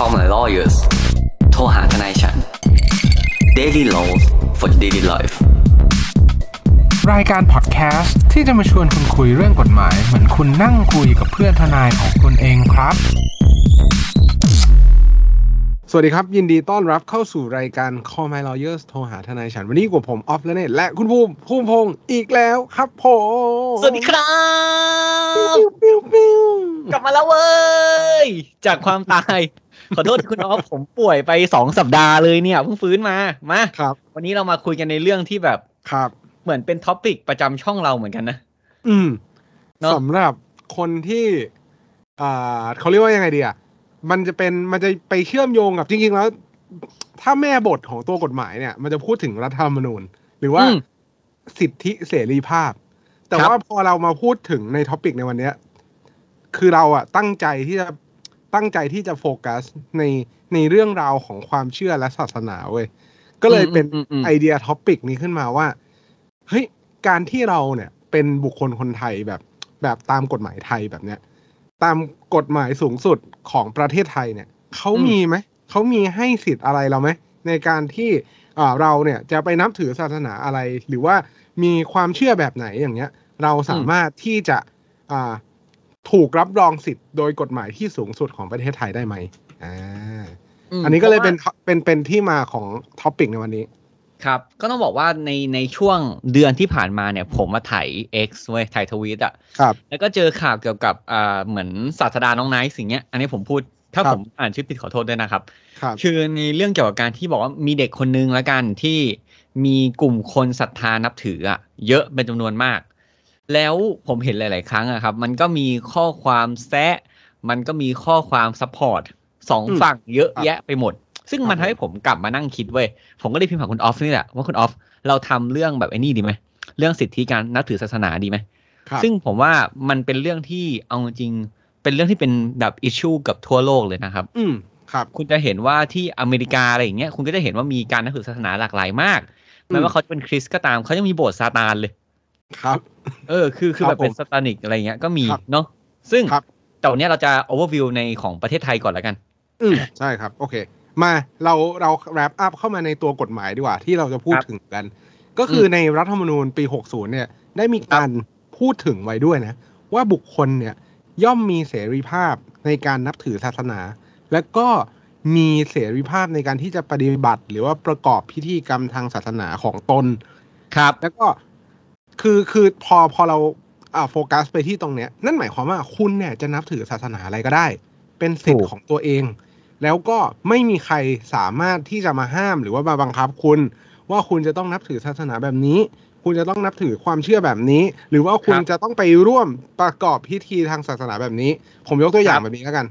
Call my lawyers โทรหาทนายฉัน Daily Laws for Daily Life รายการพอดแคสต์ที่จะมาชวนคุณคุยเรื่องกฎหมาย เหมือนคุณนั่งคุยกับเพื่อนทนายของคุณเองครับ สวัสดีครับ ยินดีต้อนรับเข้าสู่รายการ Call My Lawyers โทรหาทนายฉัน วันนี้กับผมออฟและเนตและคุณภูมิภูมิพงศ์อีกแล้วครับผมสวัสดีครับปิ้วปิ้วปิ้วกลับมาแล้วเว้ย จากความตาย ขอโทษคุณออฟผมป่วยไปสองสัปดาห์เลยเนี่ยเพิ่งฟื้นมามาครับ วันนี้เรามาคุยกันในเรื่องที่แบบครับ เหมือนเป็นท็อปิกประจำช่องเราเหมือนกันนะ อืมเนอะสำหรับคนที่อ่าเขาเรียกว่ายังไงดีอะมันจะเป็นมันจะไปเชื่อมโยงกับจริงๆแล้ว ถ้าแม่บทของตัวกฎหมายเนี่ย มันจะพูดถึงรัฐธรรมนูญ หรือว่าอืมสิทธิเสรีภาพ แต่ครับว่าพอเรามาพูดถึงใน topic ในวันเนี้ย คือเราอะตั้งใจที่จะ ตั้งใจที่จะโฟกัสในในเรื่องราวของความเชื่อและศาสนาเว้ยก็เลยเป็นอืมอืมไอเดีย topic นี้ขึ้นมาว่าเฮ้ยการที่เราเนี่ยเป็นบุคคลคนไทยแบบแบบตามกฎหมายไทยแบบเนี้ยตามกฎหมายสูงสุดของประเทศไทยเนี่ยเขามีไหมเขามีให้สิทธิ์อะไรเราไหมในการที่อ่าเราเนี่ยจะไปนับถือศาสนาอะไร หรือว่ามีความเชื่อแบบไหนอย่างเงี้ย เราสามารถที่จะอ่า ถูกรับรองสิทธิ์โดยกฎหมายที่สูงสุดของประเทศไทยได้ไหมอ่ามอันนี้ก็เลยเป็นพราะว่าเป็นเป็นที่มาของท็อปิกในวันนี้ ครับ ก็ต้องบอกว่าในในช่วงเดือนที่ผ่านมาเนี่ย ผมมาถ่าย X เว้ยถ่ายทวีตอะครับ แล้วก็เจอข่าวเกี่ยวกับอ่าเหมือนศาสดาน้องไนท์สิ่งเนี้ย อันนี้ผมพูดถ้าครับผมอ่านชื่อผิดขอโทษด้วยนะครับครับคือในเรื่องเกี่ยวกับการที่บอกว่ามีเด็กคนนึงละกันที่มีกลุ่มคนศรัทธานับถืออะเยอะเป็นจำนวนมาก แล้วผมเห็นหลาย ๆ ครั้งอะครับ มันก็มีข้อความแซะมันก็มีข้อความ support สองอืมฝั่งเยอะครับแยะไปหมด ซึ่งครับมันทำให้ผมกลับมานั่งคิดเว้ย ผมก็เลยพิมพ์หาคุณออฟนี่แหละว่าคุณออฟเราทำเรื่องแบบไอ้นี่ดีไหมเรื่องสิทธิการนับถือศาสนาดีไหมครับซึ่งผมว่ามันเป็นเรื่องที่เอาจริงๆเป็นเรื่องที่เป็นแบบ issue กับทั่วโลกเลยนะครับ อืมครับ คุณจะเห็นว่าที่อเมริกาอะไรอย่างเงี้ยคุณก็จะเห็นว่ามีการนับถือศาสนาหลากหลายมากอืมแม้ว่าเขาจะเป็นคริสต์ก็ตามเขายังมีโบสถ์ซาตานเลย ครับ เออ คือคือครัแบบบเป็น satanic อะไรเงี้ยก็มีครับเนาะซึ่งครับแต่วันเนี้ยเราจะโอเวอร์วิวในของประเทศไทยก่อนแล้วกัน อืมใช่ครับ โอเค มาเราเรา wrap up เข้ามาในตัวกฎหมายดีกว่า ที่เราจะพูดครับถึงกัน ก็คือในรัฐธรรมนูญปี 60 เนี่ย ได้มีการพูดถึงไว้ด้วยนะ ว่าบุคคลเนี่ยย่อมมีเสรีภาพในการนับถือศาสนา และก็มีเสรีภาพในการที่จะปฏิบัติ หรือว่าประกอบพิธีกรรมทางศาสนาของตน ครับ แล้วก็ คือคือพอพอเราอ่าโฟกัสไปที่ตรงเนี้ย นั่นหมายความว่าคุณเนี่ยจะนับถือศาสนาอะไรก็ได้ เป็นสิทถูธิ์กของตัวเอง แล้วก็ไม่มีใครสามารถที่จะมาห้ามหรือว่ามาบังคับคุณ ว่าคุณจะต้องนับถือศาสนาแบบนี้ คุณจะต้องนับถือความเชื่อแบบนี้ หรือว่าคุณจะต้องไปร่วมประกอบพิธีทางศาสนาแบบนี้ ผมยกตัวอย่างแบบนี้แล้วกัน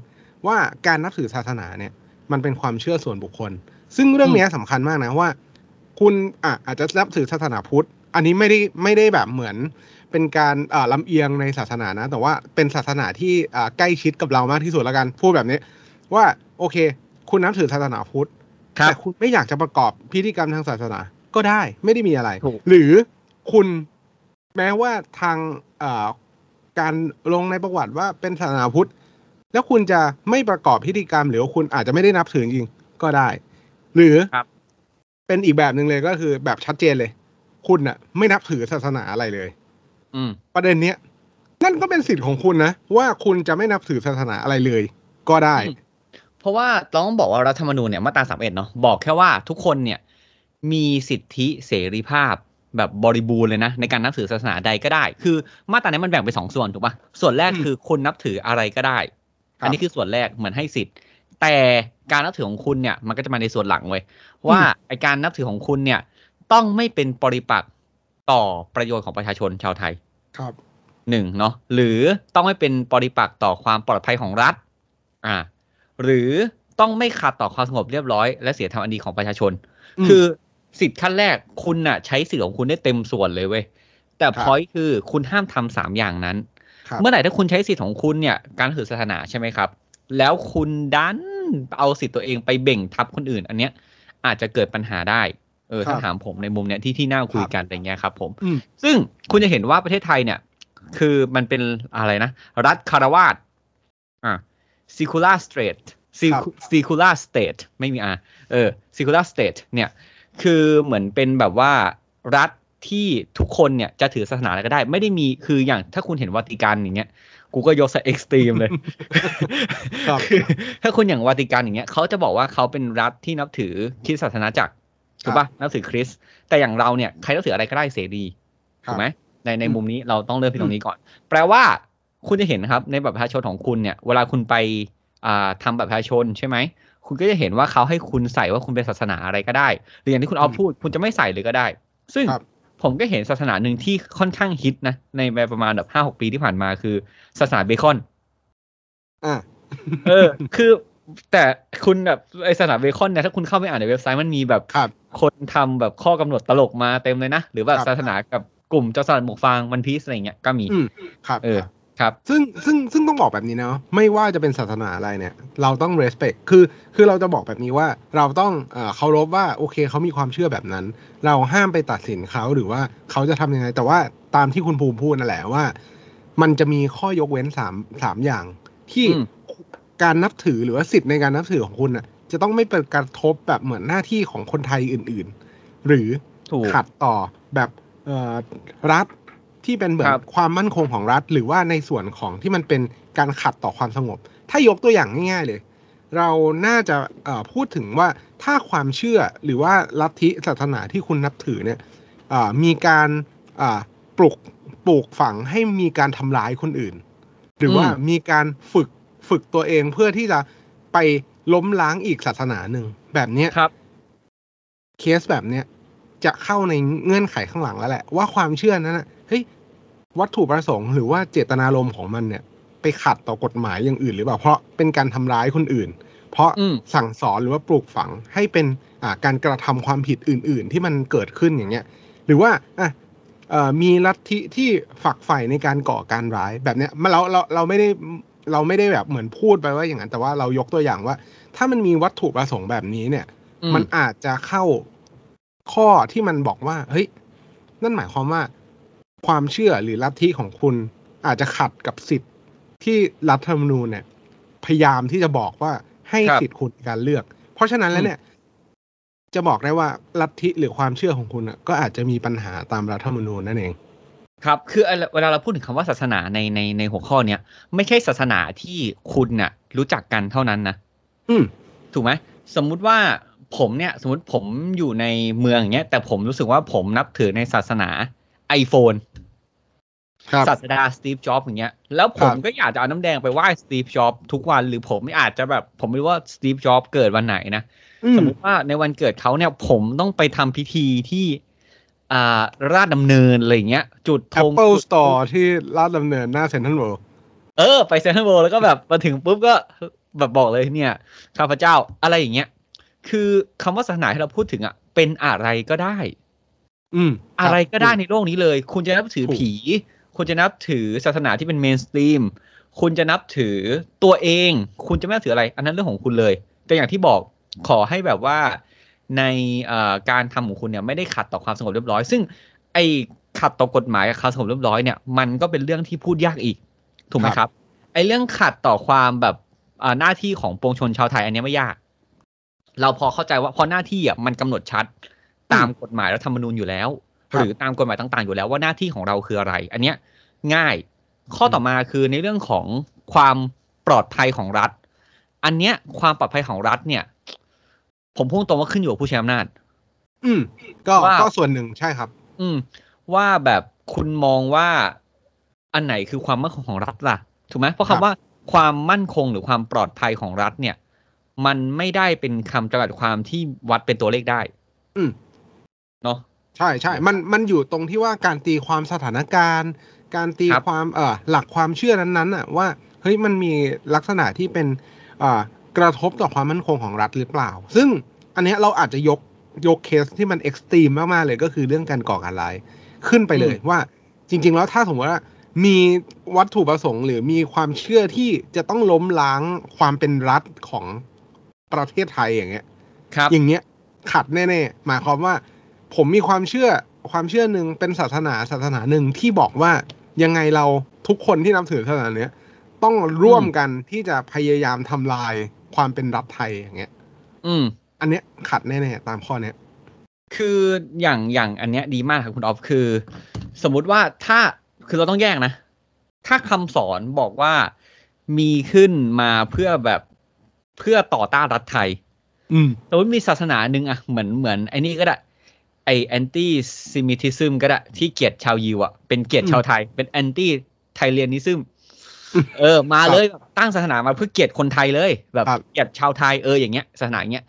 ว่าการนับถือศาสนาเนี่ย มันเป็นความเชื่อส่วนบุคคล ซึ่งเรื่องเนี้ยสำคัญมากนะว่า คุณอะอาจจะนับถือศาสนาพุทธ อันนี้ไม่ได้ไม่ได้แบบเหมือนเป็นการอ่าลำเอียงในศาสนานะ แต่ว่าเป็นศาสนาที่อ่าใกล้ชิดกับเรามากที่สุดแล้วกันพูดแบบนี้ ว่าโอเค คุณนับถือศาสนาพุทธครับแต่คุณไม่อยากจะประกอบพิธีกรรมทางศาสนาก็ได้ไม่ได้มีอะไรถูกหรือคุณแม้ว่าทางอ่าการลงในประวัติว่าเป็นศาสนาพุทธแล้วคุณจะไม่ประกอบพิธีกรรม หรือว่าคุณอาจจะไม่ได้นับถือจริงๆก็ได้ หรือครับเป็นอีกแบบหนึ่งเลยก็คือแบบชัดเจนเลย คุณน่ะไม่นับถือศาสนาอะไรเลย อืม ประเด็นเนี้ยนั่นก็เป็นสิทธิ์ของคุณนะ ว่าคุณจะไม่นับถือศาสนาอะไรเลย ก็ได้อืมเพราะว่าเราต้องบอกว่ารัฐธรรมนูญเนี่ยมาตราสามเอ็ดเนาะบอกแค่ว่าทุกคนเนี่ย มีสิทธิเสรีภาพแบบบริบูรณ์เลยนะ ในการนับถือศาสนาใดก็ได้ คือมาตรานี้มันแบ่งเป็นสองส่วนถูกปะส่วนแรกอืมคือคุณนับถืออะไรก็ได้ครับอันนี้คือส่วนแรกเหมือนให้สิทธิ์ แต่การนับถือของคุณเนี่ย มันก็จะมาในส่วนหลังเว้ยว่าไอการนับถือของคุณเนี่ย ต้องไม่เป็นปริปักษ์ต่อประโยชน์ของประชาชนชาวไทย ครับหนึ่งเนาะหรือต้องไม่เป็นปริปักษ์ต่อความปลอดภัยของรัฐ อ่า หรือต้องไม่ขัดต่อความสงบเรียบร้อยและเสียธรรมอันดีของประชาชนอืมคือสิทธิ์ขั้นแรกคุณน่ะ ใช้สิทธิ์ของคุณได้เต็มส่วนเลยเว้ยแต่ครับพอยคือคุณห้ามทำสามอย่างนั้นครับเมื่อไหร่ถ้าคุณใช้สิทธิ์ของคุณเนี่ย การถือศาสนาใช่ไหมครับ แล้วคุณดันเอาสิทธิ์ตัวเองไปเบ่งทับคนอื่น อันเนี้ยอาจจะเกิดปัญหาได้ เออถ้าครับถามผมในมุมเนี้ยที่ที่น่าคุยกันอะไรเงี้ยครับผมอืมซึ่งคุณจะเห็นว่าประเทศไทยเนี่ย คือมันเป็นอะไรนะ รัฐคารวาสอ่า secular state ครับ secular state ไม่มีอะเออ secular state เนี่ย คือเหมือนเป็นแบบว่ารัฐที่ทุกคนเนี่ยจะถือศาสนาอะไรก็ได้ ไม่ได้มีคืออย่างถ้าคุณเห็นวาติกันอย่างเงี้ยกูก็ยกซะเอ็กซ์ตรีมเลยครับคือถ้าคุณอย่างวาติกันอย่างเงี้ยเขาจะบอกว่าเขาเป็นรัฐที่นับถือคริสต์ศาสนาจักร ถูกปะนับถือคริสต์แต่อย่างเราเนี่ยใครนับถืออะไรก็ได้เสรีครับถูกไหมในในอืมมุมนี้เราต้องเริ่มที่ตรงนี้ก่อน แปลว่าคุณจะเห็นนะครับในบัตรประชาชนของคุณเนี่ย เวลาคุณไปอ่าทำบัตรประชาชนใช่ไหมคุณก็จะเห็นว่าเขาให้คุณใส่ว่าคุณเป็นศาสนาอะไรก็ได้ หรืออย่างที่คุณเอาพูด คุณจะไม่ใส่เลยก็ได้ ซึ่งครับผมก็เห็นศาสนาหนึ่งที่ค่อนข้างฮิตนะในประมาณแบบห้าหกปีที่ผ่านมาคือศาสนาเบคอนอ่าเออ คือ แต่คุณแบบไอศาสนาเบคอนเนี่ยถ้าคุณเข้าไปอ่านในเว็บไซต์มันมีแบบครับคนทำแบบข้อกำหนดตลกมาเต็มเลยนะ หรือแบบครับศาสนากับกลุ่มเจ้าสลัดหมวกฟางวันพีซอะไรเงี้ยก็มีอืมครับเออครับ ซึ่งซึ่งซึ่งต้องบอกแบบนี้เนาะไม่ว่าจะเป็นศาสนาอะไรเนี่ย เราต้อง respect คือคือเราจะบอกแบบนี้ว่าเราต้องเอ่อเคารพว่าโอเคเขามีความเชื่อแบบนั้น เราห้ามไปตัดสินเขาหรือว่าเขาจะทำยังไง แต่ว่าตามที่คุณภูมิพูดนั่นแหละว่า มันจะมีข้อยกเว้นสามสามอย่างที่อืม การนับถือหรือว่าสิทธิ์ในการนับถือของคุณน่ะ จะต้องไม่เป็นกระทบแบบเหมือนหน้าที่ของคนไทยอื่น ๆ หรือถูกขัดต่อแบบเอ่อรัฐที่เป็นเหมือนครับความมั่นคงของรัฐ หรือว่าในส่วนของที่มันเป็นการขัดต่อความสงบ ถ้ายกตัวอย่างง่ายๆเลย เราน่าจะเอ่อพูดถึงว่าถ้าความเชื่อหรือว่าลัทธิศาสนาที่คุณนับถือเนี่ยเอ่อมีการอ่าปลุกปลูกฝังให้มีการทำร้ายคนอื่น หรือว่าอืมมีการฝึก ฝึกตัวเองเพื่อที่จะไปล้มล้างอีกศาสนาหนึ่งแบบเนี้ยครับ เคสแบบเนี้ยจะเข้าในเงื่อนไขข้างหลังแล้วแหละ ว่าความเชื่อนั้นนะเฮ้ยวัตถุประสงค์หรือว่าเจตนารมณ์ของมันเนี่ย ไปขัดต่อกฎหมายอย่างอื่นหรือเปล่าเพราะเป็นการทำร้ายคนอื่น เพราะอืมสั่งสอนหรือว่าปลูกฝังให้เป็นอ่าการกระทำความผิดอื่น ๆ ที่มันเกิดขึ้นอย่างเงี้ย หรือว่าอะเอ่อมีลัทธิที่ฝักใฝ่ในการก่อการร้ายแบบเนี้ยมันเราเราเราไม่ได้ เราไม่ได้แบบเหมือนพูดไปว่าอย่างนั้น แต่ว่าเรายกตัวอย่างว่า ถ้ามันมีวัตถุประสงค์แบบนี้เนี่ยอืมันอาจจะเข้าข้อที่มันบอกว่า เฮ้ย นั่นหมายความว่า ความเชื่อหรือลัทธิของคุณอาจจะขัดกับสิทธิ์ที่รัฐธรรมนูญเนี่ย พยายามที่จะบอกว่าให้ครับสิทธิ์คุณในการเลือก เพราะฉะนั้นแล้วเนี่ย จะบอกได้ว่าลัทธิหรือความเชื่อของคุณอะก็อาจจะมีปัญหาตามรัฐธรรมนูญนั่นเอง ครับคือเวลาเราพูดถึงคำว่าศาสนาในในในหัวข้อเนี้ยไม่ใช่ศาสนาที่คุณน่ะ รู้จักกันเท่านั้นนะอืมถูกไหมสมมุติว่าผมเนี่ย สมมติผมอยู่ในเมืองอย่างเงี้ย แต่ผมรู้สึกว่าผมนับถือในศาสนา iPhone ครับศาสดาสตีฟจ็อบอย่างเงี้ยแล้วผมครับก็อยากจะเอาน้ำแดงไปไหว้สตีฟจ็อบทุกวันหรือผมอาจจะแบบ ผมไม่รู้ว่าสตีฟจ็อบเกิดวันไหนนะอืสมมมติว่าในวันเกิดเขาเนี่ย ผมต้องไปทำพิธีที่ อ่าราชดำเนินอะไรอย่างเงี้ย จุดธง Apple จุดธง Store ที่ลาดดำเนินหน้าเซ็นทรัลเวิลด์เออ ไปเซนทรัลเวิลด์แล้วก็แบบมาถึงปุ๊บก็แบบบอกเลยเนี่ยข้าพเจ้าอะไรอย่างเงี้ย คือคำว่าศาสนาที่เราพูดถึงอะ เป็นอะไรก็ได้ อืม อะไรก็ได้คบในโลกนี้เลย คุณจะนับถือถูกผี คุณจะนับถือศาสนาที่เป็นเมนสตรีมคุณจะนับถือตัวเอง คุณจะไม่นับถืออะไร อันนั้นเรื่องของคุณเลย แต่อย่างที่บอกขอให้แบบว่า ในเอ่อการทำของคุณเนี่ยไม่ได้ขัดต่อความสงบเรียบร้อย ซึ่งไอ้ขัดต่อกฎหมายกับความสงบเรียบร้อยเนี่ยมันก็เป็นเรื่องที่พูดยากอีกถูกไหมครับไอ้เรื่องขัดต่อความแบบอ่าหน้าที่ของปวงชนชาวไทยอันเนี้ยไม่ยาก เราพอเข้าใจว่าพอหน้าที่อะมันกำหนดชัดตามกฎหมายรัฐธรรมนูญอยู่แล้วครับหรือตามกฎหมายต่างๆอยู่แล้วว่าหน้าที่ของเราคืออะไร อันเนี้ยง่ายข้อต่อมาคือในเรื่องของความปลอดภัยของรัฐ อันเนี้ยความปลอดภัยของรัฐเนี่ย ผมพูดตรงว่าขึ้นอยู่กับผู้ใช้อำนาจ อืม ก็ว่าก็ส่วนหนึ่งใช่ครับ อืม ว่าแบบคุณมองว่าอันไหนคือความมั่นคงของรัฐล่ะถูกไหมเพราะครัคำบว่าความมั่นคงหรือความปลอดภัยของรัฐเนี่ย มันไม่ได้เป็นคำจำกัดความที่วัดเป็นตัวเลขได้ อืมเนาะใช่ใช่ มันมันอยู่ตรงที่ว่าการตีความสถานการณ์ การตีครับความเอ่อหลักความเชื่อนั้นๆอะว่าเฮ้ยมันมีลักษณะที่เป็นเอ่อ กระทบต่อความมั่นคงของรัฐหรือเปล่า ซึ่งอันเนี้ยเราอาจจะยกยกเคสที่มันเอ็กซ์ตรีมมาก ๆ เลยก็คือเรื่องการก่อการร้ายขึ้นไปเลยว่าจริง ๆ แล้วถ้าสมมติว่ามีวัตถุประสงค์ หรือมีความเชื่อที่จะต้องล้มล้างความเป็นรัฐของประเทศไทยอย่างเงี้ย ครับ อย่างเงี้ยขัดแน่ๆหมายความว่า ผมมีความเชื่อความเชื่อหนึ่งเป็นศาสนาศาสนาหนึ่งที่บอกว่ายังไงเราทุกคนที่นับถือศาสนาเนี้ยต้องร่วมกันที่จะพยายามทำลาย ความเป็นรัฐไทยอย่างเงี้ย อืม อันเนี้ยขัดแน่ๆตามข้อเนี้ยคืออย่างอย่างอันเนี้ยดีมากครับคุณออฟคือ สมมุติว่าถ้าคือเราต้องแยกนะ ถ้าคำสอนบอกว่ามีขึ้นมาเพื่อแบบเพื่อต่อต้านรัฐไทย อืมสมมติมีศาสนาหนึ่งอะเหมือนเหมือนไอ้นี่ก็ได้ไอ antisemitism ก็ได้ที่เกลียดชาวยิวอะเป็นเกลียดชาวไทย เป็น antiไทเรียนิ ism เออ มาเลยแบบตั้งศาสนามาเพื่อเกลียดคนไทยเลย แบบครับเกลียดชาวไทยเอออย่างเงี้ยศาสนาอย่างเงี้ย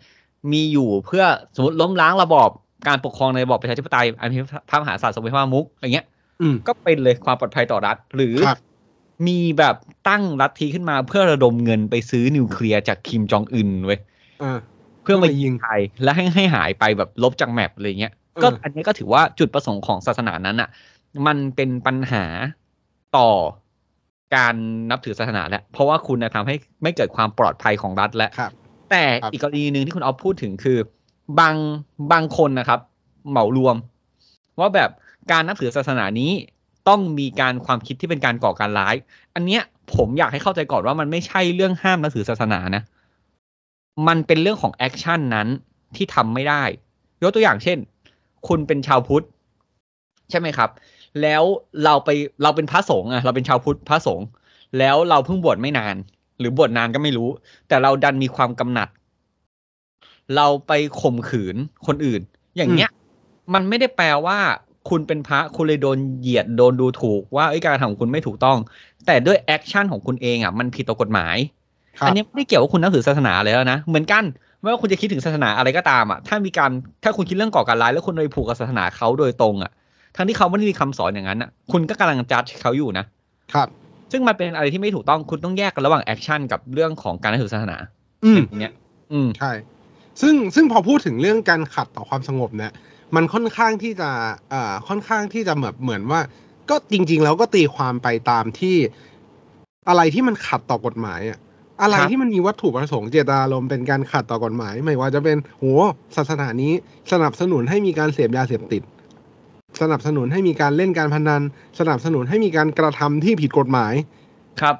มีอยู่เพื่อสมมติล้มล้างระบอบการปกครองในระบอบประชาธิปไตยอันมีพระมหากษัตริย์ทรงเป็นประมุขอย่างเงี้ยอืมก็เป็นเลยความปลอดภัยต่อรัฐ หรือครับมีแบบตั้งรัฐทีขึ้นมาเพื่อระดมเงินไปซื้อนิวเคลียร์จากคิมจองอึนเว้ยอ่าเพื่อมาเพื่อมายิยิงไทยและให้ให้หายไปแบบลบจาก map อะไรเงี้ยเออก็อันนี้ก็ถือว่าจุดประสงค์ของศาสนานั้นอะ มันเป็นปัญหาต่อ การนับถือศาสนาแหละเพราะว่าคุณนะทำให้ไม่เกิดความปลอดภัยของรัฐและครับแต่ครับอีกกรณีหนึ่งที่คุณออฟพูดถึงคือบางบางคนนะครับ เหมารวม ว่าแบบการนับถือศาสนานี้ต้องมีการความคิดที่เป็นการก่อการร้าย อันเนี้ยผมอยากให้เข้าใจก่อนว่ามันไม่ใช่เรื่องห้ามนับถือศาสนานะ มันเป็นเรื่องของแอคชั่นนั้นที่ทำไม่ได้ ยกตัวอย่างเช่น คุณเป็นชาวพุทธ ใช่ไหมครับ แล้วเราไปเราเป็นพระสงฆ์อะเราเป็นชาวพุทธพระสงฆ์แล้วเราเพิ่งบวชไม่นาน หรือบวชนานก็ไม่รู้ แต่เราดันมีความกำหนัด เราไปข่มขืนคนอื่น อย่างเงี้ย มันไม่ได้แปลว่า คุณเป็นพระคุณเลยโดนเหยียดโดนดูถูกว่าไอ้ยการกระทำของคุณไม่ถูกต้อง แต่ด้วย action ของคุณเองอะ มันผิดต่อกฎหมายครับอันนี้ไม่ได้เกี่ยวว่าคุณนับถือศาสนาเลยแล้วนะเหมือนกันไม่ว่าคุณจะคิดถึงศาสนาอะไรก็ตามอะถ้ามีการถ้าคุณคิดเรื่องก่อการร้ายแล้วคุณไปผูกกับศาสนาเขาโดยตรงอะ ทั้งที่เขาไม่ได้มีคำสอนอย่างนั้นอะ คุณก็กำลังจัดเขาอยู่นะครับ ซึ่งมันเป็นอะไรที่ไม่ถูกต้องคุณต้องแยกกันระหว่าง action กับเรื่องของการนับถือศาสนา อืมอย่างเนี้ย อืมใช่ ซึ่งซึ่งพอพูดถึงเรื่องการขัดต่อความสงบเนี่ย มันค่อนข้างที่จะอ่าค่อนข้างที่จะเหมือนเหมือนว่า ก็จริง ๆ แล้วก็ตีความไปตามที่อะไรที่มันขัดต่อกฎหมายอะอะไรครับที่มันมีวัตถุประสงค์เจตนารมณ์เป็นการขัดต่อกฎหมาย ไม่ว่าจะเป็นโหศาสนานี้สนับสนุนให้มีการเสพยาเสพติด สนับสนุนให้มีการเล่นการพนัน สนับสนุนให้มีการกระทำที่ผิดกฎหมาย ครับ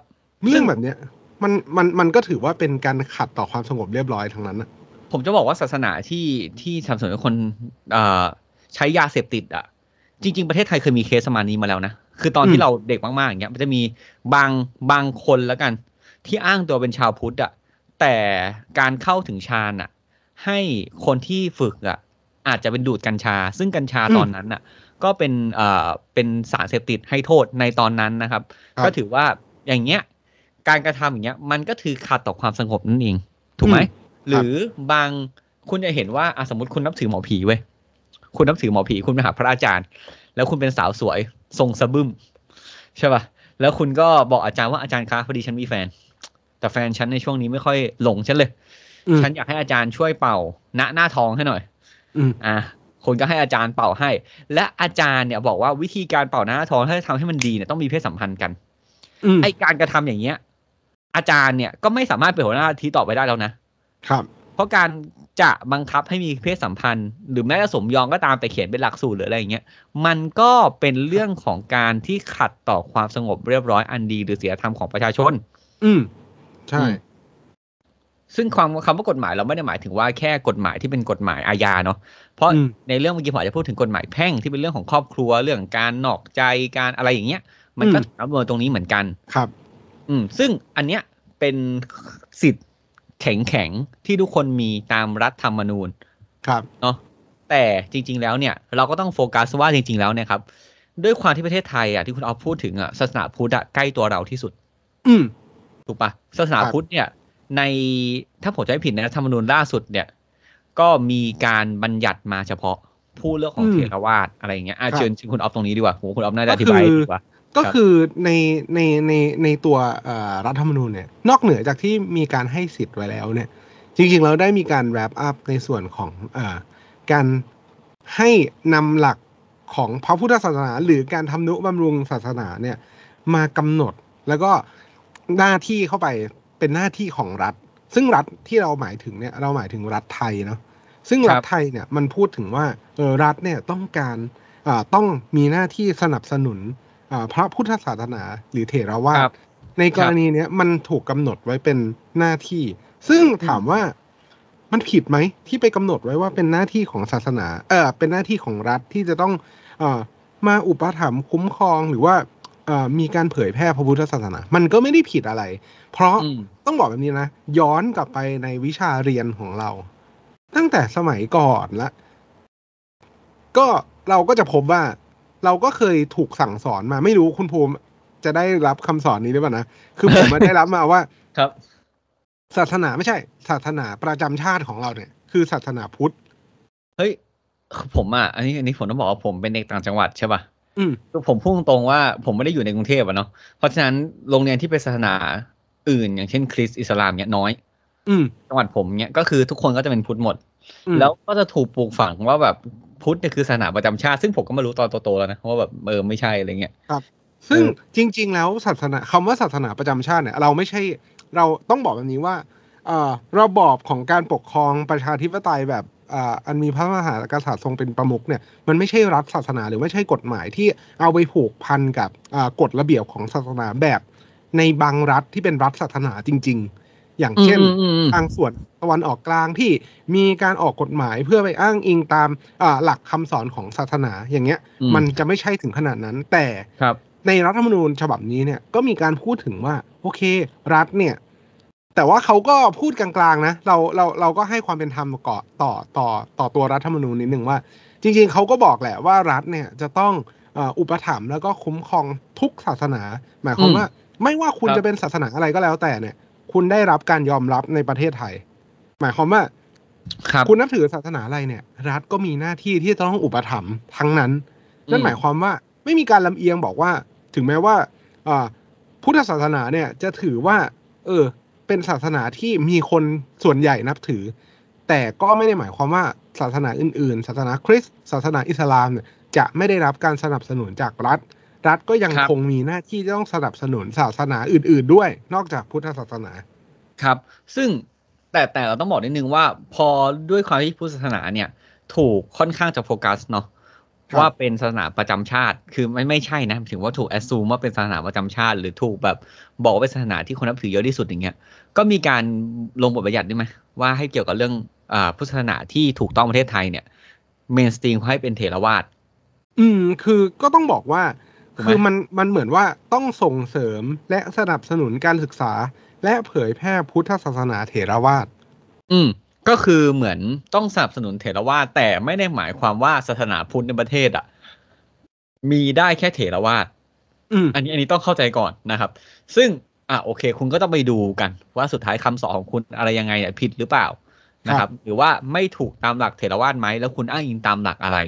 เรื่องแบบเนี้ยมันมันมันก็ถือว่าเป็นการขัดต่อความสงบเรียบร้อยทั้งนั้นนะผมจะบอกว่าศาสนาที่ที่สนับสนุนให้คนเอ่อใช้ยาเสพติดอะ จริง ๆ ประเทศไทยเคยมีเคสประมาณนี้มาแล้วนะ คือตอนอืที่มเราเด็กมากๆอย่างเงี้ยมันจะมีบางบางคนแล้วกัน ที่อ้างตัวเป็นชาวพุทธอะแต่การเข้าถึงฌานอะ ให้คนที่ฝึกอะ อาจจะเป็นดูดกัญชา ซึ่งกัญชาตอนนั้นอะ ก็เป็นเอ่อเป็นสารเสพติดให้โทษในตอนนั้นนะครับครับก็ถือว่าอย่างเงี้ยการกระทำอย่างเงี้ยมันก็ถือขัดต่อความสงบนั่นเอง ถูกไหมหรือบางคุณจะเห็นว่าอะสมมติคุณนับถือหมอผีเว้ยคุณนับถือหมอผีคุณไปหาพระอาจารย์ แล้วคุณเป็นสาวสวยทรงสะบึ้มใช่ป่ะแล้วคุณก็บอกอาจารย์ว่าอาจารย์คะพอดีฉันมีแฟน แต่แฟนฉันในช่วงนี้ไม่ค่อยหลงฉันเลยอืมฉันอยากให้อาจารย์ช่วยเป่า ณหน้าท้องให้หน่อย อืมอะคุณก็ให้อาจารย์เป่าให้ และอาจารย์เนี่ยบอกว่าวิธีการเป่าหน้าท้องถ้าจะทำให้มันดีเนี่ยต้องมีเพศสัมพันธ์กันอืมไอการกระทำอย่างเงี้ย อาจารย์เนี่ยก็ไม่สามารถเป็นหัวหน้าทีต่อไปได้แล้วนะครับ เพราะการจะบังคับให้มีเพศสัมพันธ์ หรือแม้จะสมยอมก็ตามแต่เขียนเป็นหลักสูตรหรืออะไรอย่างเงี้ยมันก็เป็นเรื่องของการที่ขัดต่อความสงบเรียบร้อยอันดี หรือศีลธรรมของประชาชน อืมใช่อืม ซึ่งความคำว่ากฎหมายเราไม่ได้หมายถึงว่าแค่กฎหมายที่เป็นกฎหมายอาญาเนาะเพราะอืมในเรื่องเมื่อกี้ผมอาจจะพูดถึงกฎหมายแพ่งที่เป็นเรื่องของครอบครัวเรื่องการนอกใจการอะไรอย่างเงี้ย มันก็อืมถูกรับรวมตรงนี้เหมือนกันครับ อืม ซึ่งอันเนี้ยเป็นสิทธิ์แข็งแข็งๆที่ทุกคนมีตามรัฐธรรมนูญครับเนาะแต่จริง ๆ แล้วเนี่ย เราก็ต้องโฟกัสว่าจริง ๆ แล้วเนี่ยครับ ด้วยความที่ประเทศไทยอะที่คุณเอาพูดถึงอะศาสนาพุทธอะใกล้ตัวเราที่สุด อืมถูกปะศาสนาครับพุทธเนี่ย ในถ้าผมจะไม่ผิดในรัฐธรรมนูญล่าสุดเนี่ย ก็มีการบัญญัติมาเฉพาะผู้เรื่องของเถรวาทอะไรอย่างเงี้ยอะเชิญเชิญคุณออฟตรงนี้ดีกว่าผมว่าคุณออฟน่าจะอธิบายดีกว่า ก็ครับคือในในในในตัวเอ่อรัฐธรรมนูญเนี่ย นอกเหนือจากที่มีการให้สิทธิ์ไว้แล้วเนี่ย จริงๆเราได้มีการแรปอัพในส่วนของเอ่อการให้นำหลักของพระพุทธศาสนา หรือการทำนุบำรุงศาสนาเนี่ย มากำหนดแล้วก็หน้าที่เข้าไป เป็นหน้าที่ของรัฐ ซึ่งรัฐที่เราหมายถึงเนี่ยเราหมายถึงรัฐไทยเนาะซึ่งรัฐไทยเนี่ยมันพูดถึงว่าเออรัฐเนี่ยต้องการอ่าต้องมีหน้าที่สนับสนุนอ่าพระพุทธศาสนาหรือเถรวาครัทบในกรณีเนี้ยมันถูกกำหนดไว้เป็นหน้าที่ ซึ่งถามว่ามันผิดไหมที่ไปกำหนดไว้ว่าเป็นหน้าที่ของศาสนา เออเป็นหน้าที่ของรัฐที่จะต้องเอ่อมาอุปถัมภ์คุ้มครองหรือว่าเอ่อ มีการเผยแพร่พระพุทธศาสนา มันก็ไม่ได้ผิดอะไร เพราะอืมต้องบอกแบบนี้นะ ย้อนกลับไปในวิชาเรียนของเรา ตั้งแต่สมัยก่อนละ ก็เราก็จะพบว่า เราก็เคยถูกสั่งสอนมาไม่รู้คุณภูมิจะได้รับคำสอนนี้หรือเปล่านะ คือผมมาได้รับมาว่า ครับ ศาสนาไม่ใช่ ศาสนาประจำชาติของเราเนี่ย คือศาสนาพุทธ เฮ้ย ผมอะ อันนี้อันนี้ผมต้องบอกว่าผมเป็นเด็กต่างจังหวัดใช่ป่ะอืม คือผมพูดตรงๆว่าผมไม่ได้อยู่ในกรุงเทพอะเนาะเพราะฉะนั้นโรงเรียนที่เป็นศาสนาอื่น อย่างเช่นคริสต์อิสลามเนี่ยน้อยอืมจังหวัดผมเนี่ยก็คือทุกคนก็จะเป็นพุทธหมดอืมแล้วก็จะถูกปลูกฝังว่าแบบพุทธเนี่ยคือศาสนาประจำชาติ ซึ่งผมก็มารู้ตอนโตๆแล้วนะว่าแบบเออไม่ใช่อะไรเงี้ยซึ่งเออจริง ๆ แล้วศาสนาคำว่าศาสนาประจำชาติเนี่ย เราไม่ใช่เราต้องบอกแบบนี้ว่าเอ่อระบอบของการปกครองประชาธิปไตยแบบ อ่าอันมีพระมหากษัตริย์ทรงเป็นประมุขเนี่ยมันไม่ใช่รัฐศาสนาหรือไม่ใช่กฎหมายที่เอาไปผูกพันกับอ่ากฎระเบียบของศาสนาแบบ ในบางรัฐที่เป็นรัฐศาสนาจริง ๆ อย่างเช่นอืมอืมอืมทางส่วนตะวันออกกลางที่มีการออกกฎหมายเพื่อไปอ้างอิงตามอ่าหลักคำสอนของศาสนาอย่างเงี้ยอืมมันจะไม่ใช่ถึงขนาดนั้นแต่ครับในรัฐธรรมนูญฉบับนี้เนี่ยก็มีการพูดถึงว่า โอเค รัฐเนี่ย แต่ว่าเขาก็พูดกลางๆนะเราเราเราก็ให้ความเป็นธรรมก่อต่อต่อต่อตัวรัฐธรรมนูญนิดหนึ่งว่า จริง ๆเขาก็บอกแหละว่ารัฐเนี่ยจะต้องเอ่ออุปถัมภ์แล้วก็คุ้มครองทุกศาสนา หมายความอืมว่า ไม่ว่าคุณครับจะเป็นศาสนาอะไรก็แล้วแต่เนี่ย คุณได้รับการยอมรับในประเทศไทย หมายความว่าครับคุณนับถือศาสนาอะไรเนี่ย รัฐก็มีหน้าที่ที่จะต้องอุปถัมภ์ทั้งนั้นนั่นอืมหมายความว่าไม่มีการลำเอียงบอกว่า ถึงแม้ว่าอ่าพุทธศาสนาเนี่ยจะถือว่า เออ เป็นศาสนาที่มีคนส่วนใหญ่นับถือ แต่ก็ไม่ได้หมายความว่าศาสนาอื่นๆ ศาสนาคริสต์ศาสนาอิสลามเนี่ยจะไม่ได้รับการสนับสนุนจากรัฐ รัฐก็ยังครับคงมีหน้าที่ที่ต้องสนับสนุนศาสนาอื่น ๆ ด้วย นอกจากพุทธศาสนา ครับ ซึ่งแต่แต่เราต้องบอกนิดนึงว่า พอด้วยความที่พุทธศาสนาเนี่ย ถูกค่อนข้างจะโฟกัสเนาะครับ ว่าเป็นศาสนาประจำชาติ คือไม่ไม่ใช่นะถึงว่าถูกแอสซูมว่าเป็นศาสนาประจำชาติ หรือถูกแบบบอกว่าเป็นศาสนาที่คนนับถือเยอะที่สุดอย่างเงี้ย ก็มีการลงบทบัญญัติด้วยไหมว่าให้เกี่ยวกับเรื่องอ่าพุทธศาสนาที่ถูกต้องประเทศไทยเนี่ยเมนสตรีมให้เป็นเถรวาทอืม คือก็ต้องบอกว่าถูกไหมคือมันมันเหมือนว่าต้องส่งเสริมและสนับสนุนการศึกษา และเผยแพร่พุทธศาสนาเถรวาท อืม ก็คือเหมือนต้องสนับสนุนเถรวาทแต่ไม่ได้หมายความว่าศาสนาพุทธในประเทศอะ มีได้แค่เถรวาทอืมอันนี้อันนี้ต้องเข้าใจก่อนนะครับ ซึ่ง อะโอเค คุณก็ต้องไปดูกัน ว่าสุดท้ายคำสอนของคุณอะไรยังไงเนี่ยผิดหรือเปล่านะครับ หรือว่าไม่ถูกตามหลักเถรวาทไหมแล้วคุณอ้างอิงตามหลักอะไร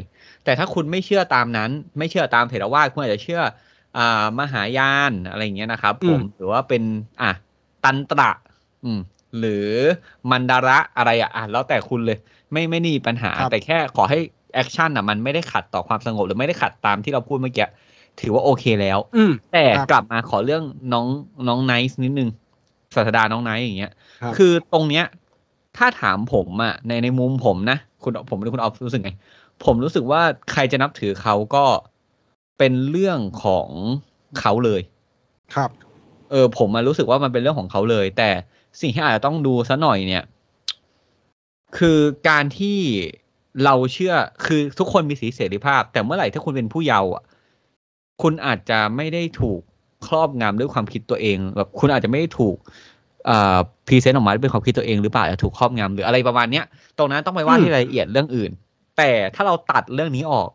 แต่ถ้าคุณไม่เชื่อตามนั้น ไม่เชื่อตามเถรวาทคุณอาจจะเชื่ออ่ามหายานอะไรอย่างเงี้ยนะครับ ผมหรือว่าเป็น อะตันตระ อืม หรือมันดาระอะไรอะอะแล้วแต่คุณเลย ไม่ไม่นี่ปัญหาครับแต่แค่ขอให้ action อะมันไม่ได้ขัดต่อความสงบหรือไม่ได้ขัดตามที่เราพูดเมื่อกี้ถือว่าโอเคแล้วอืมแต่ครับกลับมาขอเรื่องน้องน้องไนซ์นิดนึงศาสดาน้องไนซ์อย่างเงี้ยครับคือตรงเนี้ย ถ้าถามผมอะในในมุมผมนะคุณผมหรือคุณออฟรู้สึกไง ผมรู้สึกว่าใครจะนับถือเขาก็เป็นเรื่องของเขาเลย ครับ เออ ผมมารู้สึกว่ามันเป็นเรื่องของเขาเลย แต่ สิ่งที่อาจจะต้องดูซะหน่อยเนี่ย คือการที่เราเชื่อคือทุกคนมีสิทธิเสรีภาพ แต่เมื่อไหร่ถ้าคุณเป็นผู้เยาว์คุณอาจจะไม่ได้ถูกครอบงำด้วยความคิดตัวเองแบบคุณอาจจะไม่ได้ถูก present ออกมาด้วยความคิดตัวเองหรือเปล่าจะถูกครอบงำหรืออะไรประมาณเนี้ยตรงนั้นต้องไปว่าที่รายละเอียดเรื่องอื่น แต่ถ้าเราตัดเรื่องนี้ออก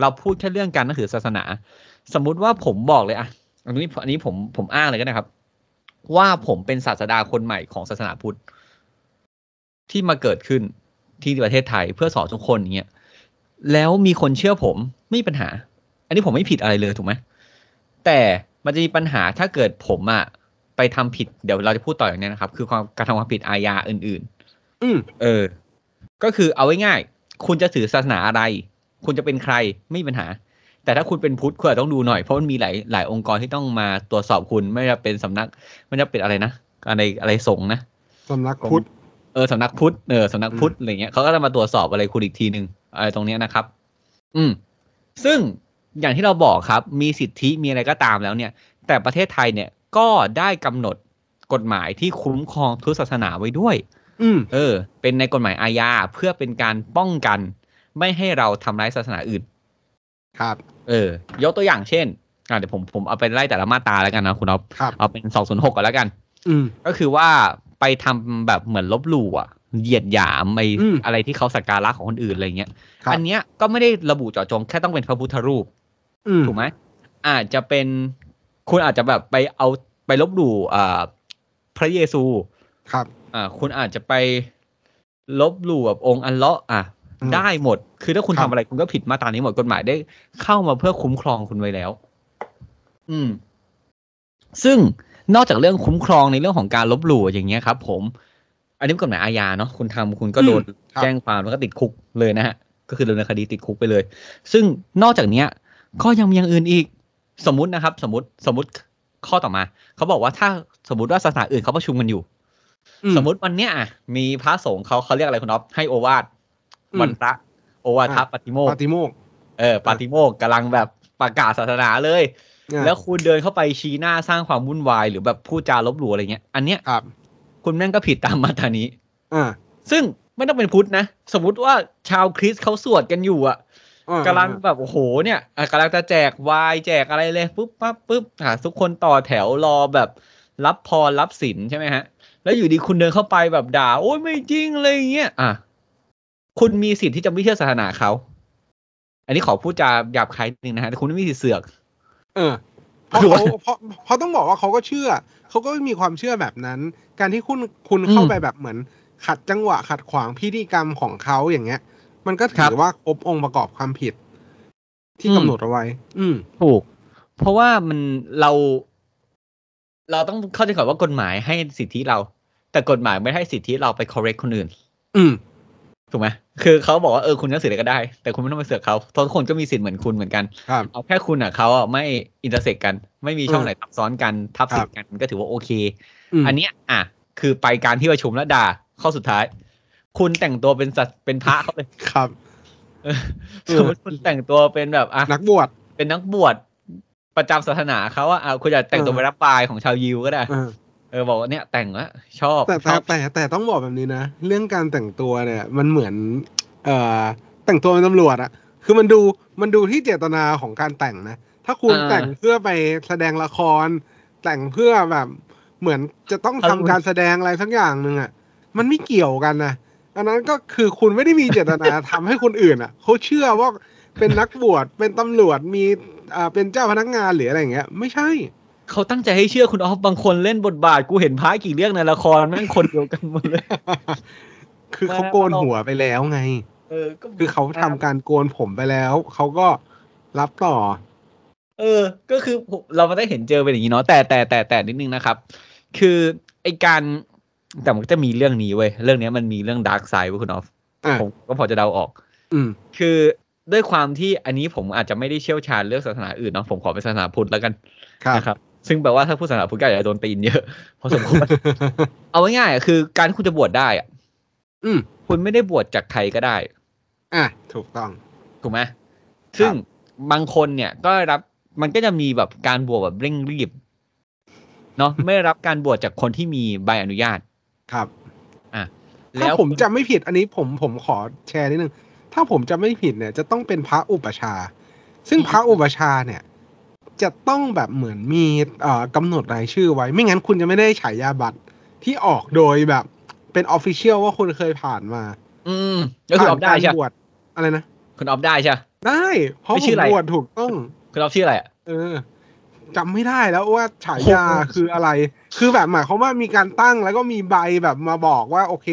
เราพูดแค่เรื่องการนับถือศาสนา สมมุติว่าผมบอกเลยอะอันนี้อันนี้ผมผมอ้างเลยก็ได้ครับ ว่าผมเป็นศาสดาคนใหม่ของศาสนาพุทธ ที่มาเกิดขึ้นที่ประเทศไทยเพื่อสอนทุกคนอย่างเงี้ยแล้วมีคนเชื่อผมไม่มีปัญหา อันนี้ผมไม่ผิดอะไรเลยถูกไหมแต่มันจะมีปัญหาถ้าเกิดผมอะไปทำผิดเดี๋ยวเราจะพูดต่ออย่างนี้นะครับ คือความการทำความผิดอาญาอื่น ๆ อืมเออ ก็คือเอาไว้ง่ายๆคุณจะถือศาสนาอะไร คุณจะเป็นใครไม่มีปัญหา แต่ถ้าคุณเป็นพุทธคุณอาจจะต้องดูหน่อยเพราะมันมีหลายหลายองค์กรที่ต้องมาตรวจสอบคุณไม่ว่าจะเป็นสำนักไม่ว่าจะเป็นอะไรนะอะไรอะไรสงฆ์นะสำนักพุทธเออสำนักพุทธเออสำนักพุทธอะไรเงี้ยเขาก็จะมาตรวจสอบอะไรคุณอีกทีหนึ่งอะไรตรงเนี้ยนะครับ อืม ซึ่งอย่างที่เราบอกครับมีสิทธิมีอะไรก็ตามแล้วเนี่ย แต่ประเทศไทยเนี่ยก็ได้กำหนดกฎหมายที่คุ้มครองทุกศาสนาไว้ด้วย อืม เออ เป็นในกฎหมายอาญาเพื่อเป็นการป้องกัน ไม่ให้เราทำร้ายศาสนาอื่น ครับ เออ ยกตัวอย่างเช่นอะเดี๋ยวผมผมเอาไปไล่แต่ละมาตราแล้วกันนะคุณอ๊อฟครับเอาเป็นสองศูนย์หกก่อนแล้วกัน อืมก็คือว่าไปทำแบบเหมือนลบหลู่อะเหยียดหยามไออืมอะไรที่เขาสักการะของคนอื่นอะไรเงี้ยครับอันเนี้ยก็ไม่ได้ระบุเจาะจงแค่ต้องเป็นพระพุทธรูปอืมถูกไหมอาจจะเป็นคุณอาจจะแบบไปเอาไปลบหลู่อ่าพระเยซู ครับ อ่า คุณอาจจะไปลบหลู่แบบองค์อัลเลาะห์อะอืม ได้หมด คือถ้าคุณครัทำบอะไรคุณก็ผิดมาตรานี้หมดกฎหมายได้เข้ามาเพื่อคุ้มครองคุณไว้แล้ว อืม ซึ่งนอกจากเรื่องคุ้มครองในเรื่องของการลบหลู่อย่างเงี้ยครับ ผม อันนี้เป็นกฎหมายอาญาเนาะคุณทำคุณก็โดนอืมครับแจ้งความแล้วก็ติดคุกเลยนะฮะก็คือดำเนินคดีติดคุกไปเลย ซึ่งนอกจากเนี้ย ก็ยังมีอย่างอื่นอีก สมมุตินะครับ สมมติสมมติข้อต่อมาเขาบอกว่าถ้าสมมติว่าศาสนาอื่นเขาประชุมกันอยู่อืสมมุติวันเนี้ยอะมีพระสงฆ์เขาเขาเรียกอะไรคุณอ๊อฟให้โอวาทอืม วันพระโอวาทอะปาติโมกปาติโมกข์เออปาติโมกข์กำลังแบบประกาศศาสนาเลยอะแล้วคุณเดินเข้าไปชี้หน้าสร้างความวุ่นวาย หรือแบบพูดจาลบหลู่อะไรเงี้ย อันเนี้ยครับ คุณแม่งก็ผิดตามมาตรานี้อ่าซึ่งไม่ต้องเป็นพุทธนะ สมมุติว่าชาวคริสต์เขาสวดกันอยู่อะอ่ากำลังแบบโอ้โหเนี่ยอะกำลังจะแจกวายแจกอะไรเลยปุ๊บปั๊บปุ๊บอะทุกคนต่อแถวรอแบบรับพรรับศีลใช่ไหมฮะ แล้วอยู่ดีคุณเดินเข้าไปแบบด่า โอ้ยไม่จริงอะไรอย่างเงี้ยอะ คุณมีสิทธิ์ที่จะไม่เชื่อศาสนาเขา อันนี้ขอพูดจาหยาบคายนิดนึงนะฮะแต่คุณไม่มีสิทธิ์เสือก เออเพราะคือว่าเขาเพราะเพราะต้องบอกว่าเขาก็เชื่อ เขาก็มีความเชื่อแบบนั้น การที่คุณคุณเข้าอืมไปแบบเหมือน ขัดจังหวะขัดขวางพิธีกรรมของเขาอย่างเงี้ย มันก็ครัถือบว่าครบองค์ประกอบความผิด ที่อืมกำหนดเอาไว้ อืมถูก เพราะว่ามันเรา เราต้องเข้าใจก่อนว่ากฎหมายให้สิทธิเรา แต่กฎหมายไม่ให้สิทธิเราไป correct คนอื่น อืม ถูกไหมคือเขาบอกว่าเออคุณจะเสือกอะไรก็ได้ แต่คุณไม่ต้องไปเสือกเขาเพราะทุกคนก็มีสิทธิ์เหมือนคุณเหมือนกันครับเอาแค่คุณอะเขาอะไม่อินเตอร์เซ็กกัน ไม่มีช่องอืมไหนทับซ้อนกันทับครับสิทธิ์กันก็ถือว่าโอเคมอันเนี้ยอะคือไปการที่ประชุมแล้วด่าข้อสุดท้าย คุณแต่งตัวเป็นสัตว์เป็นพระเขาเลยครับเออเอสอมมติคุณแต่งตัวเป็นแบบอะนักบวชเป็นนักบวชประจำศาสนาเขาอะอะคุณจะแต่งตัวเป็นรับบายของชาวยิวก็ได้ เออเออบอกว่าเนี่ยแต่งแล้วชอบแต่ชแต่อบแต่แต่ต้องบอกแบบนี้นะ เรื่องการแต่งตัวเนี่ยมันเหมือน เอ่อแต่งตัวเป็นตำรวจอะคือมันดูมันดูที่เจตนาของการแต่งนะ ถ้าคุณแต่งเพื่อไปแสดงละคร แต่งเพื่อแบบเหมือนจะต้องทำการแสดงอะไรสักอย่างหนึ่งอะมันไม่เกี่ยวกันนะอันนั้นก็คือคุณไม่ได้มีเจตนาทำให้คนอื่นอะเขาเชื่อว่าเป็นนักบวชเป็นตำรวจมีอ่าเป็นเจ้าพนักงานหรืออะไรอย่างเงี้ย ไม่ใช่ เขาตั้งใจให้เชื่อคุณออฟบางคนเล่นบทบาท กูเห็นพระกี่เรื่องในละครแม่งคนเดียวกันหมดเลย คือเขาโกนหัวไปแล้วไง เออก็คือเขาทำการโกนผมไปแล้ว เขาก็รับต่อ เออ ก็คือเราไม่ได้เห็นเจอเป็นอย่างนี้เนาะแต่แต่แต่แต่นิดนึงนะครับ คือไอการแต่มันก็จะมีเรื่องนี้เว้ยเรื่องเนี้ยมันมีเรื่องดาร์กไซด์เว้ยคุณออฟอะผมก็พอจะเดาออก อืม คือด้วยความที่อันนี้ผมอาจจะไม่ได้เชี่ยวชาญเรื่องศาสนาอื่นเนาะผมขอเป็นศาสนาพุทธแล้วกันครับนะครับ ซึ่งแปลว่าถ้าพูดศาสนาพุทธก็อาจจะโดนตีนเยอะพอสมควรเอาง่ายๆอะคือการที่คุณจะบวชได้อะอืมคุณไม่ได้บวชจากใครก็ได้ อะถูกต้องถูกไหมซึ่งบางคนเนี่ยก็รับมันก็จะมีแบบการบวชแบบเร่งรีบเนาะไม่ได้รับการบวชจากคนที่มีใบอนุญาตครับ อะถ้าแล้วผมจำไม่ผิดอันนี้ผมผมขอแชร์นิดนึงถ้าผมจำไม่ผิดเนี่ย จะต้องเป็นพระอุปชฌาย์ซึ่งพระอุปชฌาย์เนี่ย จะต้องแบบเหมือนมีเอ่อกำหนดรายชื่อไว้ ไม่งั้นคุณจะไม่ได้ฉายาบัตรที่ออกโดยแบบเป็นออฟฟิเชียลว่าคุณเคยผ่านมา อืมก็คือออฟได้ผ่านใช่การปะบวชอะไรนะคุณออฟได้ใช่ปะได้ เพราะไม่ผชื่อมอะไรบวชถูกต้อง คุณออฟชื่ออะไรอะเออจำไม่ได้แล้วว่าฉายาโอ้โหคืออะไร คือแบบหมายความว่ามีการตั้งแล้วก็มีใบแบบมาบอกว่าโอเค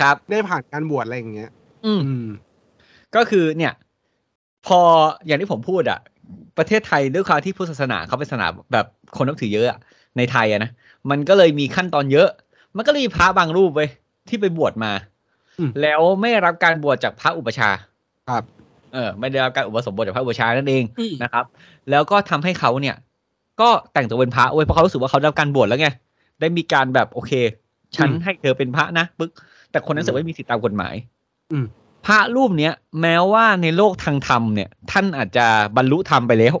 ครับ ได้ผ่านการบวชอะไรอย่างเงี้ย อืมอืมก็คือเนี่ย พออย่างที่ผมพูดอะ ประเทศไทยด้วยความที่พุทธศาสนาเขาเป็นศาสนาแบบคนนับถือเยอะอะในไทยอะนะมันก็เลยมีขั้นตอนเยอะ มันก็เลยมีพระบางรูปไปที่ไปบวชมาอืมแล้วไม่ได้รับการบวชจากพระอุปชฌาย์ครับ เออ ไม่ได้รับการอุปสมบทจากพระอุปชฌาย์นั่นเองอืมนะครับ แล้วก็ทำให้เขาเนี่ย ก็แต่งตัวเป็นพระเว้ยเพราะเขารู้สึกว่าเขาได้รับการบวชแล้วไงได้มีการแบบโอเค ฉันให้เธอเป็นพระนะปึ๊กแต่คนนั้นรู้สึกว่าไม่มีสิทธิตามกฎหมาย อืม พระรูปเนี้ยแม้ว่าในโลกทางธรรมเนี่ย ท่านอาจจะบรรลุธรรมไปแล้ว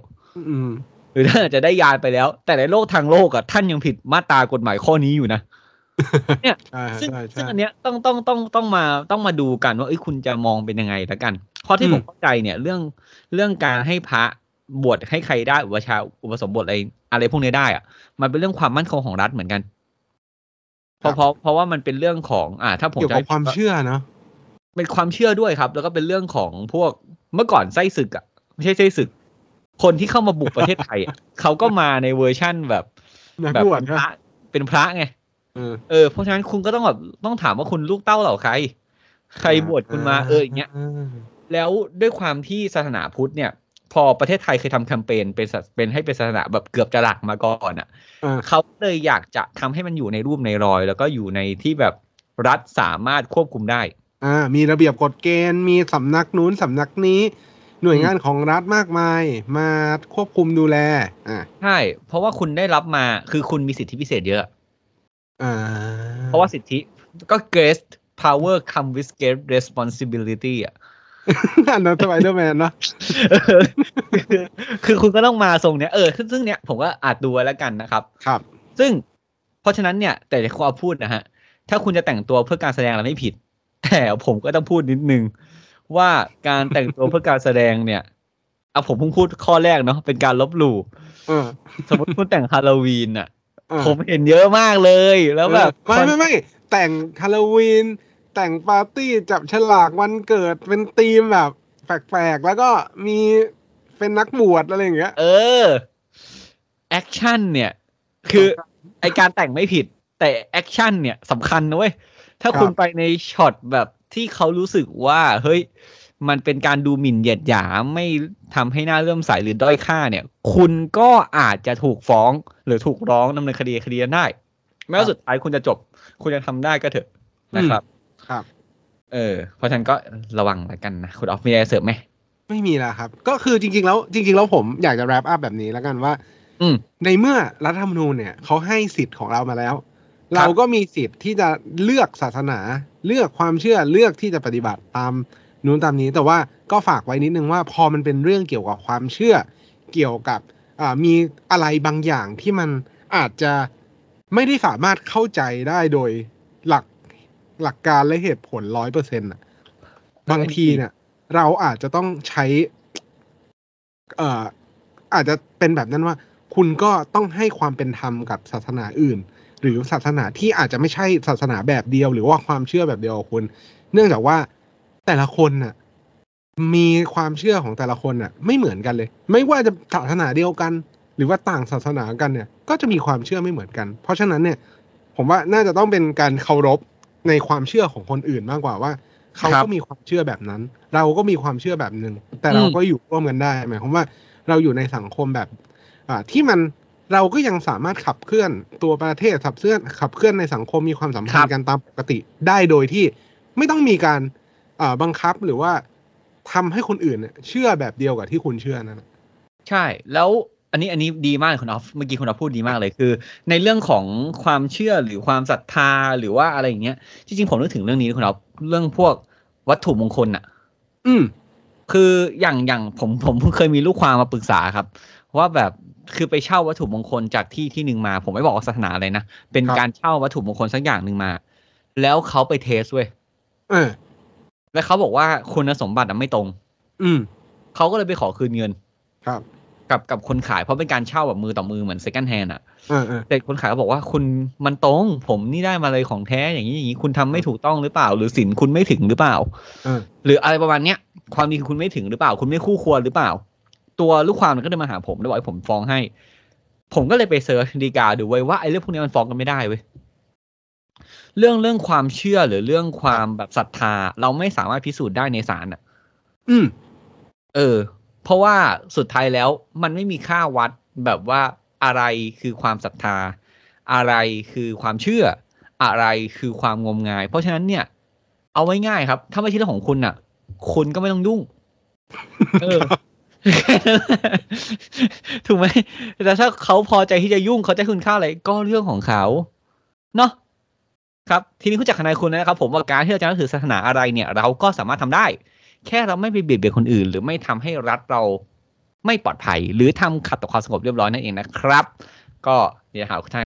อืมรือท่านอาจจะได้ยานไปแล้ว แต่ในโลกทางโลกอะท่านยังผิดมาตรากฎหมายข้อนี้อยู่นะเนี่ยใช่ซึ่งใช่ซึ่งใช่อันเนี้ยต้องต้องต้องต้องมาต้องมาดูกันว่าเอ้ยคุณจะมองเป็นยังไงแล้วกันเพราะที่อืมผมเข้าใจเนี่ยเรื่องเรื่องการให้พระบวชให้ใครได้อุปชฌาย์อุปสมบทอะไรอะไรพวกนี้ได้อะมันเป็นเรื่องความมั่นคงของรัฐเหมือนกันเพราะเพราะเพราะว่ามันเป็นเรื่องของ อ่า ถ้าผมเกี่ยวจะกับให้ความผิดเชื่อเนาะ เป็นความเชื่อด้วยครับ แล้วก็เป็นเรื่องของพวกเมื่อก่อนไส้ศึกอะไม่ใช่ไส้ศึก คนที่เข้ามาบุกประเทศไทยอะเขาก็มาในเวอร์ชั่นแบบนักแบบบวชเป็นก็พระเป็นพระไงเออเออเพราะฉะนั้นคุณก็ต้องแบบต้องถามว่าคุณลูกเต้าเหล่าใคร ใครบวชคุณมาเอออย่างเงี้ยแล้วด้วยความที่ศาสนาพุทธเนี่ย พอประเทศไทยเคยทำแคมเปญเป็นศาสเป็นให้เป็นศาสนาแบบเกือบจะหลักมาก่อนอะอ่าเขาเลยอยากจะทำให้มันอยู่ในรูปในรอย แล้วก็อยู่ในที่แบบรัฐสามารถควบคุมได้ อ่า มีระเบียบกฎเกณฑ์ มีสำนักนู้นสำนักนี้ หน่วยงานของรัฐมากมายมาควบคุมดูแล อ่าใช่ เพราะว่าคุณได้รับมาคือคุณมีสิทธิพิเศษเยอะ อ่า เพราะว่าสิทธิก็ great power come with great responsibility อะอันนั้นสไปเดอร์แมนเนาะคือคือคุณก็ต้องมาทรงเนี้ยเออซึ่งซึ่งเนี้ยผมก็อาจดูไว้แล้วกันนะครับ ครับ ซึ่งเพราะฉะนั้นเนี่ย แต่ที่เขาพูดนะฮะ ถ้าคุณจะแต่งตัวเพื่อการแสดงอะไรไม่ผิด แต่ผมก็ต้องพูดนิดนึง ว่าการแต่งตัวเพื่อการแสดงเนี่ยเอาผมเพิ่งพูดข้อแรกเนาะเป็นการลบหลู่เออสมมติคุณแต่งฮาโลวีนอะเออผมเห็นเยอะมากเลยแล้วแบบเออไม่ไม่ไม่แต่งฮาโลวีนแต่งปาร์ตี้จับฉลากวันเกิดเป็นธีมแบบ แปลกๆ แล้วก็มีเป็นนักบวชอะไรอย่างเงี้ย เออ action เนี่ย คือไอการแต่งไม่ผิด แต่ action เนี่ยสำคัญนะเว้ย ถ้าครับคุณไปในช็อตแบบที่เขารู้สึกว่า เฮ้ย มันเป็นการดูหมิ่นเหยียดหยามไม่ทำให้น่าเลื่อมใสหรือด้อยค่าเนี่ย คุณก็อาจจะถูกฟ้องหรือถูกร้องดำเนินคดีคดีนั้นได้แม้ว่าสุดท้ายคุณจะจบ คุณจะทำได้ก็เถอะนะครับ ครับ เออ เพราะฉะนั้นก็ระวังแล้วกันนะ คุณออฟมีอะไรเสริมไหมไม่มีแล้วครับ ก็คือจริง ๆ แล้วจริง ๆ แล้วผมอยากจะ wrap up แบบนี้แล้วกันว่าอืมในเมื่อรัฐธรรมนูญเนี่ยเขาให้สิทธิ์ของเรามาแล้ว เราก็มีสิทธิ์ที่จะเลือกศาสนา เลือกความเชื่อเลือกที่จะปฏิบัติตามนู้นตามนี้แต่ว่าก็ฝากไว้นิดนึงว่าพอมันเป็นเรื่องเกี่ยวกับความเชื่อ เกี่ยวกับมีอะไรบางอย่างที่มันอาจจะไม่ได้สามารถเข้าใจได้โดยหลักหลักการและเหตุผลร้อยเปอร์เซ็นต์ะบางทีเนี่ยเราอาจจะต้องใช้ เอ่ออาจจะเป็นแบบนั้นว่า คุณก็ต้องให้ความเป็นธรรมกับศาสนาอื่น หรือศาสนาที่อาจจะไม่ใช่ศาสนาแบบเดียว หรือว่าความเชื่อแบบเดียวกับคุณ เนื่องจากว่าแต่ละคนน่ะ มีความเชื่อของแต่ละคนน่ะ ไม่เหมือนกันเลย ไม่ว่าจะศาสนาเดียวกัน หรือว่าต่างศาสนากันเนี่ย ก็จะมีความเชื่อไม่เหมือนกัน เพราะฉะนั้นเนี่ย ผมว่าน่าจะต้องเป็นการเคารพในความเชื่อของคนอื่นมากกว่าว่าเขาก็มีความเชื่อแบบนั้น เราก็มีความเชื่อแบบหนึ่งแต่เราก็อยู่ร่วมกันได้หมายความว่าเราอยู่ในสังคมแบบ อ่าที่มัน เราก็ยังสามารถขับเคลื่อนตัวประเทศขับเคลื่อนขับเคลื่อนในสังคมมีความสัมพันธ์กันตามปกติได้โดยที่ไม่ต้องมีการอ่าบังคับหรือว่าทำให้คนอื่นเนี่ยเชื่อแบบเดียวกับที่คุณเชื่อนั่นน่ะใช่แล้วอันนี้อันนี้ดีมากคุณออฟเมื่อกี้คุณออฟพูดดีมากเลยคือ ในเรื่องของความเชื่อหรือความศรัทธาหรือว่าอะไรอย่างเงี้ยจริงๆผมนึกถึงเรื่องนี้คุณออฟเรื่องพวกวัตถุมงคลอะอืมคืออย่างอย่างผมผมเพิ่งเคยมีลูกความมาปรึกษาครับ ว่าแบบ คือไปเช่าวัตถุมงคลจากที่ที่หนึ่งมา ผมไม่บอกว่าศาสนาอะไรนะ เป็นครับการเช่าวัตถุมงคลสักอย่างหนึ่งมา แล้วเขาไปเทสเว้ยเออแล้วเขาบอกว่าคุณสมบัติอะไม่ตรง อืมเขาก็เลยไปขอคืนเงิน ครับ กับกับคนขายเพราะเป็นการเช่าแบบมือต่อมือเหมือน second hand อะเออเออแต่คนขายก็บอกว่าคุณมันตรง ผมนี่ได้มาเลยของแท้อย่างนี้อย่างนี้คุณทำไม่ถูกต้องหรือเปล่า หรือสินคุณไม่ถึงหรือเปล่าเออหรืออะไรประมาณเนี้ยความดีคือคุณไม่ถึงหรือเปล่า คุณไม่คู่ควรหรือเปล่า ตัวลูกความมันก็เดินมาหาผมแล้วบอกให้ผมฟ้องให้ ผมก็เลยไปเซิร์ชดีกาดูไว้ว่าไอ้เรื่องพวกนี้มันฟ้องกันไม่ได้เว้ยเรื่องเรื่องความเชื่อหรือเรื่องความแบบศรัทธา เราไม่สามารถพิสูจน์ได้ในศาลอะ อืม เออ เพราะว่าสุดท้ายแล้วมันไม่มีค่าวัดแบบว่าอะไรคือความศรัทธา อะไรคือความเชื่อ อะไรคือความงมงาย เพราะฉะนั้นเนี่ย เอาไว้ง่ายครับ ถ้าไม่ใช่เรื่องของคุณน่ะ คุณก็ไม่ต้องยุ่ง เออ ถูกไหมแต่ถ้าเขาพอใจที่จะยุ่งเขาจะคุณค่าอะไรก็เรื่องของเขา เนาะครับ ทีนี้คุณจากทนายคุณนะครับ ผมว่าการที่เราจะนับถือศาสนาอะไรเนี่ย เราก็สามารถทำได้ แค่เราไม่ไปเบียดเบียนคนอื่น หรือไม่ทำให้รัฐเราไม่ปลอดภัย หรือทำขัดต่อความสงบเรียบร้อยนั่นเองนะครับ ก็เนี่ยนะครับทุกท่าน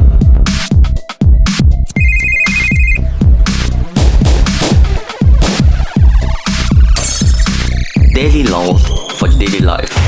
daily load for daily life.